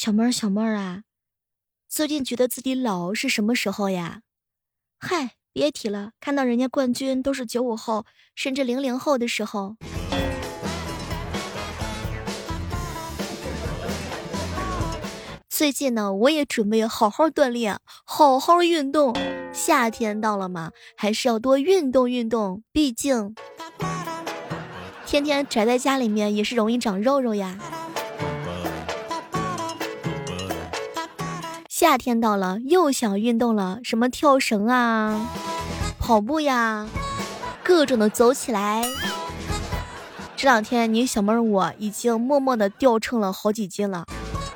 小妹儿，小妹儿啊，最近觉得自己老是什么时候呀？嗨，别提了，看到人家冠军都是九五后甚至零零后的时候。最近呢，我也准备好好锻炼，好好运动。夏天到了嘛，还是要多运动运动，毕竟天天宅在家里面也是容易长肉肉呀。夏天到了，又想运动了，什么跳绳啊、跑步呀，各种的走起来。这两天你小妹儿我已经默默的掉秤了好几斤了，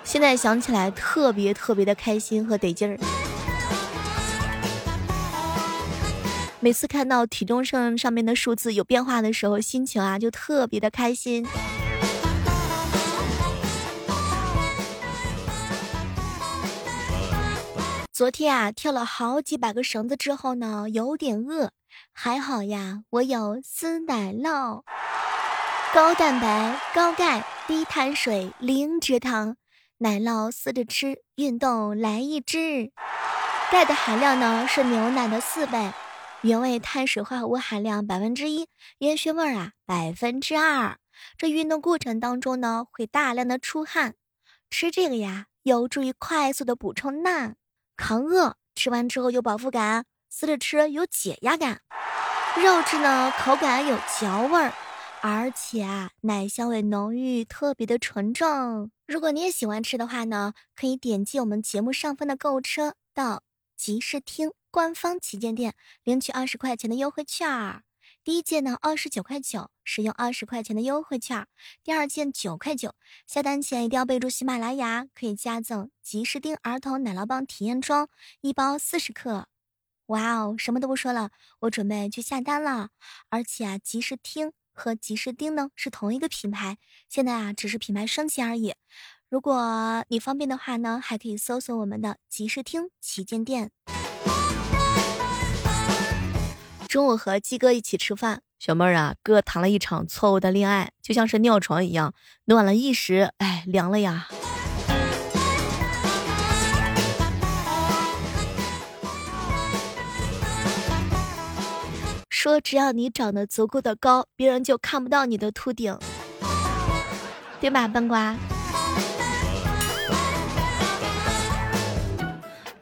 现在想起来特别特别的开心和得劲儿。每次看到体重秤上面的数字有变化的时候，心情啊就特别的开心。昨天啊，跳了好几百个绳子之后呢，有点饿，还好呀，我有丝奶酪，高蛋白、高钙、低碳水、零脂糖，奶酪撕着吃，运动来一支。钙的含量呢是牛奶的四倍，原味碳水化合物含量百分之一，烟熏味啊百分之二。这运动过程当中呢，会大量的出汗，吃这个呀，有助于快速的补充钠。抗饿，吃完之后有饱腹感，撕着吃有解压感。肉质呢，口感有嚼味儿，而且啊，奶香味浓郁，特别的纯正。如果你也喜欢吃的话呢，可以点击我们节目上方的购物车，到集市厅官方旗舰店领取二十块钱的优惠券儿。第一件呢，二十九块九，使用二十块钱的优惠券；第二件九块九，下单前一定要备注喜马拉雅，可以加赠吉士丁儿童奶酪棒体验装一包四十克。哇哦，什么都不说了，我准备去下单了。而且啊，吉士汀和吉士丁呢是同一个品牌，现在啊只是品牌升级而已。如果你方便的话呢，还可以搜索我们的吉士汀旗舰店。中午和鸡哥一起吃饭，小妹儿啊，哥谈了一场错误的恋爱，就像是尿床一样，暖了一时，哎，凉了呀。说只要你长得足够的高，别人就看不到你的秃顶，对吧，笨瓜？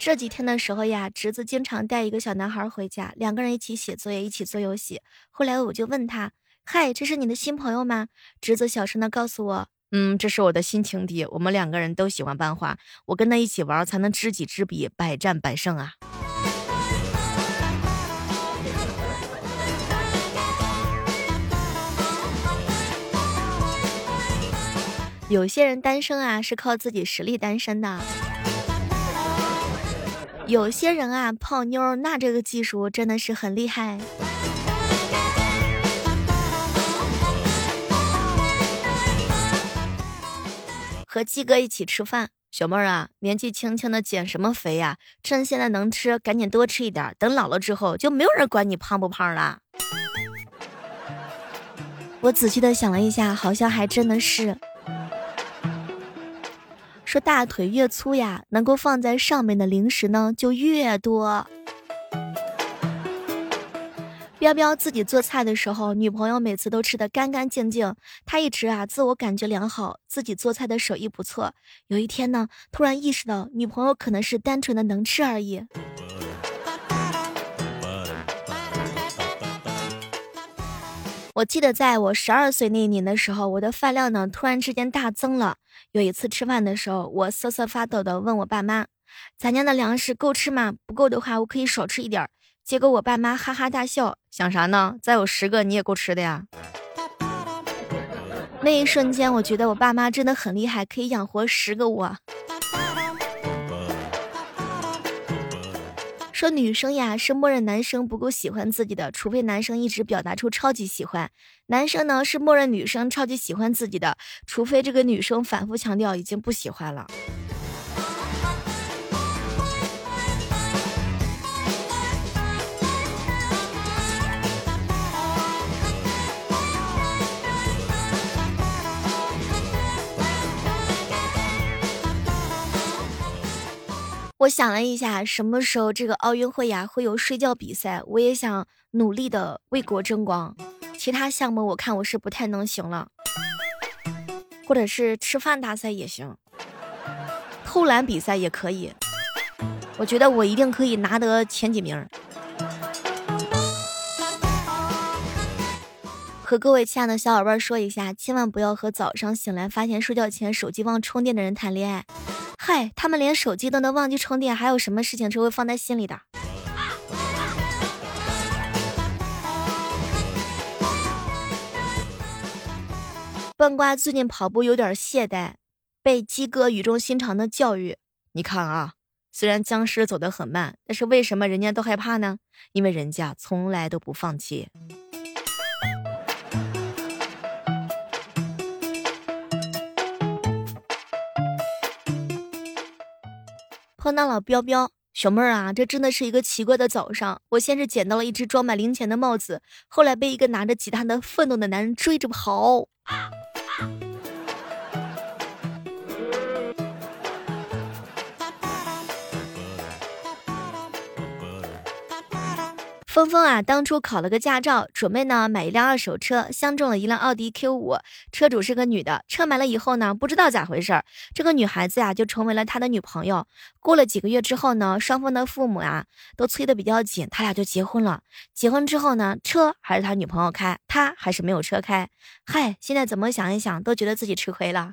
这几天的时候呀，侄子经常带一个小男孩回家，两个人一起写作业，一起做游戏。后来我就问他：“嗨，这是你的新朋友吗？”侄子小声的告诉我：“嗯，这是我的新情敌。我们两个人都喜欢漫画，我跟他一起玩才能知己知彼，百战百胜啊。”有些人单身啊，是靠自己实力单身的。有些人啊，泡妞那这个技术真的是很厉害。和鸡哥一起吃饭，小妹儿啊，年纪轻轻的减什么肥呀？趁现在能吃，赶紧多吃一点，等老了之后就没有人管你胖不胖了。我仔细的想了一下，好像还真的是。说大腿越粗呀，能够放在上面的零食呢就越多。彪彪自己做菜的时候，女朋友每次都吃的干干净净，他一直啊自我感觉良好，自己做菜的手艺不错。有一天呢，突然意识到女朋友可能是单纯的能吃而已。我记得在我十二岁那一年的时候，我的饭量呢突然之间大增了。有一次吃饭的时候，我瑟瑟发抖的问我爸妈：“咱家的粮食够吃吗？不够的话，我可以少吃一点。”结果我爸妈哈哈大笑：“想啥呢？再有十个你也够吃的呀！”那一瞬间，我觉得我爸妈真的很厉害，可以养活十个我。说女生呀是默认男生不够喜欢自己的，除非男生一直表达出超级喜欢；男生呢是默认女生超级喜欢自己的，除非这个女生反复强调已经不喜欢了。想了一下，什么时候这个奥运会呀会有睡觉比赛？我也想努力的为国争光。其他项目我看我是不太能行了，或者是吃饭大赛也行，偷懒比赛也可以。我觉得我一定可以拿得前几名。和各位亲爱的小伙伴说一下，千万不要和早上醒来发现睡觉前手机忘充电的人谈恋爱。嗨，他们连手机都能忘记充电，还有什么事情是会放在心里的？笨瓜最近跑步有点懈怠，被鸡哥语重心长的教育：“你看啊，虽然僵尸走得很慢，但是为什么人家都害怕呢？因为人家从来都不放弃。”碰到了彪彪小妹儿啊，这真的是一个奇怪的早上。我先是捡到了一只装满零钱的帽子，后来被一个拿着吉他的愤怒的男人追着跑。峰峰啊，当初考了个驾照，准备呢买一辆二手车，相中了一辆奥迪 Q 五，车主是个女的。车买了以后呢，不知道咋回事儿，这个女孩子呀就成为了他的女朋友。过了几个月之后呢，双方的父母啊都催得比较紧，他俩就结婚了。结婚之后呢，车还是他女朋友开，他还是没有车开。嗨，现在怎么想一想，都觉得自己吃亏了。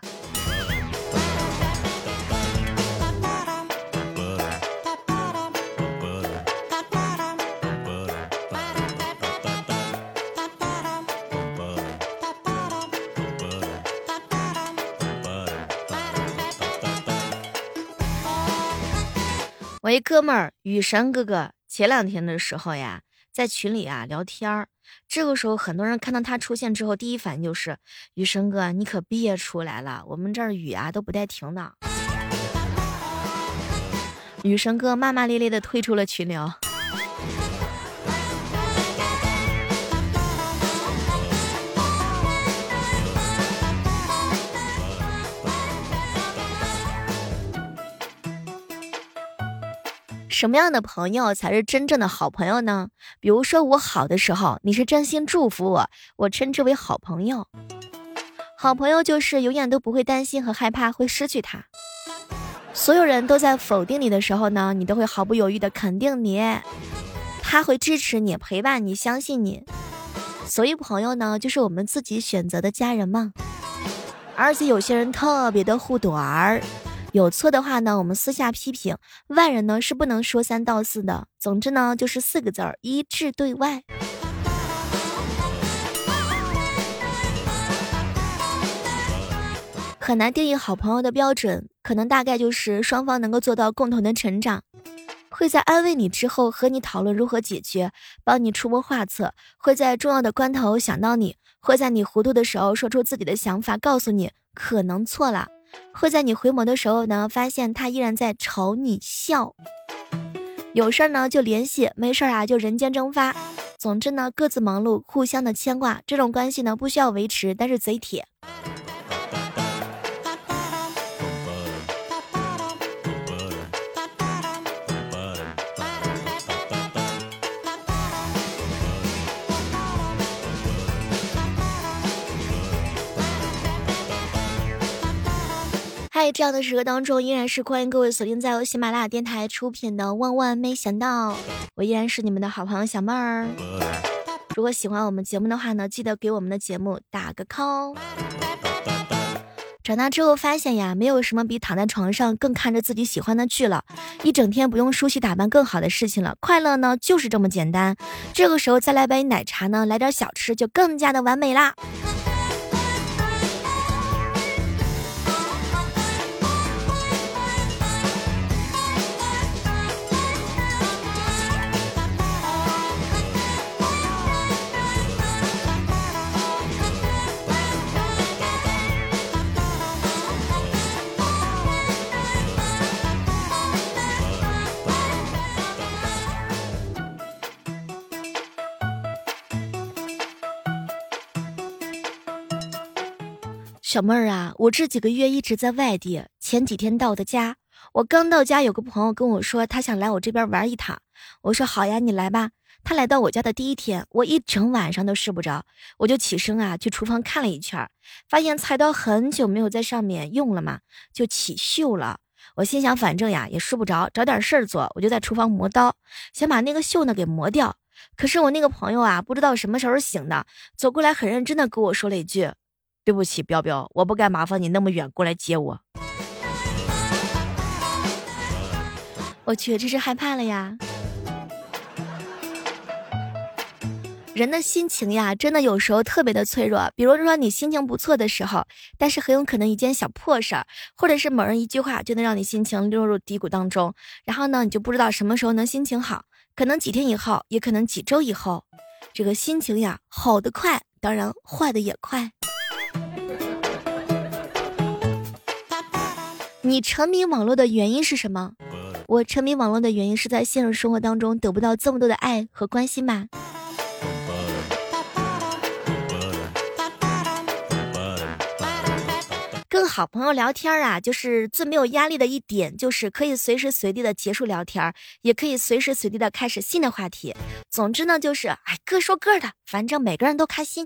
我一哥们儿雨神哥哥，前两天的时候呀，在群里啊聊天儿，这个时候很多人看到他出现之后，第一反应就是雨神哥，你可别出来了，我们这儿雨啊都不带停的。雨神哥骂骂咧咧的退出了群聊。什么样的朋友才是真正的好朋友呢？比如说我好的时候，你是真心祝福我，我称之为好朋友。好朋友就是永远都不会担心和害怕会失去他。所有人都在否定你的时候呢，你都会毫不犹豫的肯定你。他会支持你，陪伴你，相信你。所以朋友呢，就是我们自己选择的家人嘛。而且有些人特别的护短儿。有错的话呢，我们私下批评。外人呢是不能说三道四的。总之呢，就是四个字儿：一致对外。很难定义好朋友的标准，可能大概就是双方能够做到共同的成长，会在安慰你之后和你讨论如何解决，帮你出谋划策，会在重要的关头想到你，会在你糊涂的时候说出自己的想法，告诉你可能错了。会在你回眸的时候呢，发现他依然在朝你笑。有事儿呢就联系，没事儿啊就人间蒸发。总之呢，各自忙碌，互相的牵挂，这种关系呢不需要维持，但是贼铁。在这样的时刻当中，依然是欢迎各位锁定在由喜马拉雅电台出品的《万万没想到》，我依然是你们的好朋友小妹儿。如果喜欢我们节目的话呢，记得给我们的节目打个 call。长大之后发现呀，没有什么比躺在床上更看着自己喜欢的剧了，一整天不用梳洗打扮更好的事情了。快乐呢，就是这么简单。这个时候再来杯奶茶呢，来点小吃就更加的完美啦。小妹儿啊，我这几个月一直在外地，前几天到的家，我刚到家，有个朋友跟我说他想来我这边玩一趟，我说好呀，你来吧。他来到我家的第一天，我一整晚上都睡不着，我就起身啊去厨房看了一圈，发现菜刀很久没有在上面用了嘛，就起锈了。我心想，反正呀也睡不着，找点事儿做，我就在厨房磨刀，想把那个锈呢给磨掉。可是我那个朋友啊，不知道什么时候醒的，走过来很认真的跟我说了一句：“对不起，彪彪，我不该麻烦你那么远过来接我。”我去，这是害怕了呀。人的心情呀，真的有时候特别的脆弱。比如说你心情不错的时候，但是很有可能一件小破事儿，或者是某人一句话，就能让你心情落入低谷当中。然后呢，你就不知道什么时候能心情好，可能几天以后，也可能几周以后。这个心情呀，好的快，当然坏的也快。你沉迷网络的原因是什么？我沉迷网络的原因是在现实生活当中得不到这么多的爱和关心吧。跟好朋友聊天啊，就是最没有压力的一点，就是可以随时随地的结束聊天，也可以随时随地的开始新的话题。总之呢，就是哎，各说各的，反正每个人都开心。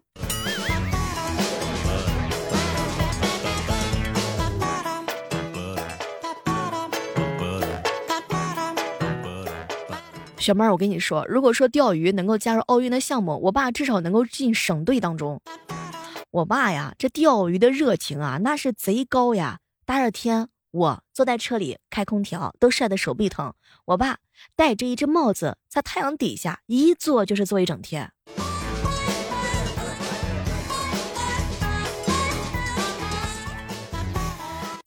小妹儿，我跟你说，如果说钓鱼能够加入奥运的项目，我爸至少能够进省队当中。我爸呀，这钓鱼的热情啊，那是贼高呀！大热天，我坐在车里开空调，都晒得手臂疼。我爸戴着一只帽子，在太阳底下一坐就是坐一整天。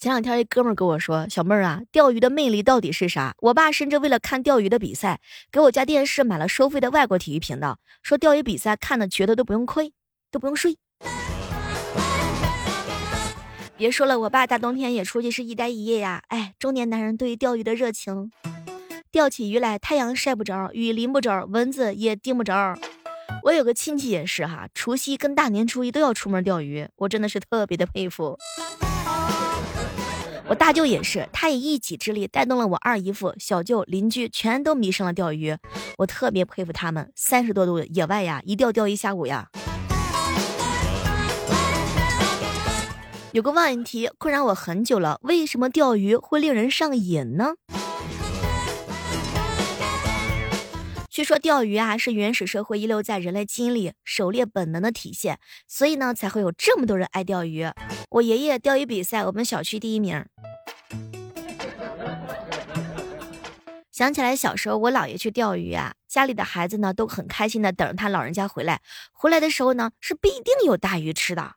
前两天一哥们跟我说：“小妹儿啊，钓鱼的魅力到底是啥？”我爸甚至为了看钓鱼的比赛，给我家电视买了收费的外国体育频道，说钓鱼比赛看的觉得都不用亏，都不用睡。别说了，我爸大冬天也出去是一待一夜呀。哎，中年男人对于钓鱼的热情，钓起鱼来太阳晒不着，雨淋不着，蚊子也叮不着。我有个亲戚也是哈，除夕跟大年初一都要出门钓鱼，我真的是特别的佩服。我大舅也是，他以一己之力带动了我二姨夫、小舅、邻居，全都迷上了钓鱼。我特别佩服他们，三十多度野外呀，一钓钓一下午呀。有个问题困扰我很久了，为什么钓鱼会令人上瘾呢？据说钓鱼啊是原始社会遗留在人类基因里狩猎本能的体现，所以呢才会有这么多人爱钓鱼。我爷爷钓鱼比赛，我们小区第一名。想起来小时候我姥爷去钓鱼啊，家里的孩子呢都很开心的等着他老人家回来，回来的时候呢是必定有大鱼吃的。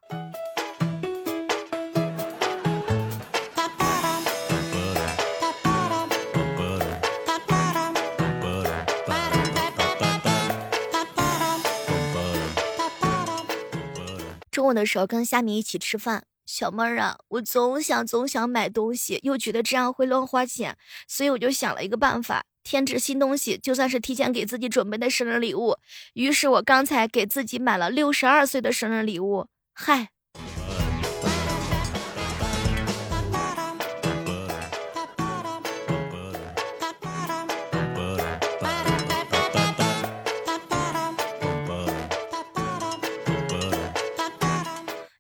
的时候跟虾米一起吃饭，小妹儿啊，我总想总想买东西，又觉得这样会乱花钱，所以我就想了一个办法，添置新东西，就算是提前给自己准备的生日礼物。于是我刚才给自己买了六十二岁的生日礼物，嗨。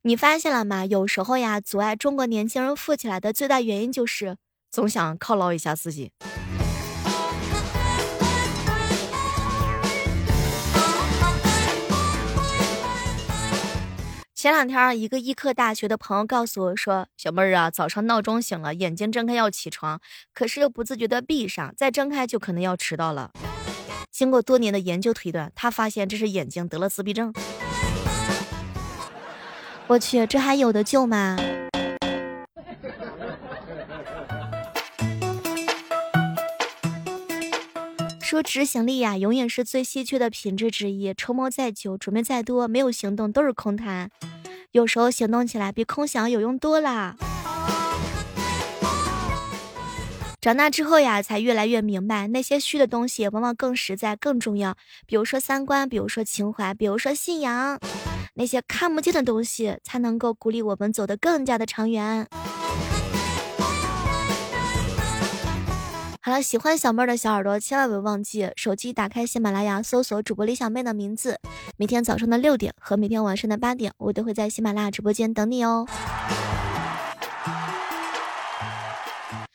你发现了吗？有时候呀，阻碍中国年轻人富起来的最大原因就是总想犒劳一下自己。前两天，一个医科大学的朋友告诉我说：“小妹儿啊，早上闹钟醒了，眼睛睁开要起床，可是又不自觉的闭上，再睁开就可能要迟到了。”经过多年的研究推断，他发现这是眼睛得了自闭症。我去，这还有的救吗？说执行力呀，永远是最稀缺的品质之一。筹谋再久，准备再多，没有行动都是空谈。有时候行动起来比空想有用多了。长大之后呀，才越来越明白，那些虚的东西往往更实在、更重要。比如说三观，比如说情怀，比如说信仰。那些看不见的东西，才能够鼓励我们走得更加的长远。好了，喜欢小妹儿的小耳朵千万别忘记，手机打开喜马拉雅，搜索主播李小妹的名字。每天早上的六点和每天晚上的八点，我都会在喜马拉雅直播间等你哦。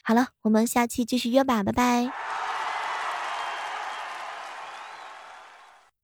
好了，我们下期继续约吧，拜拜。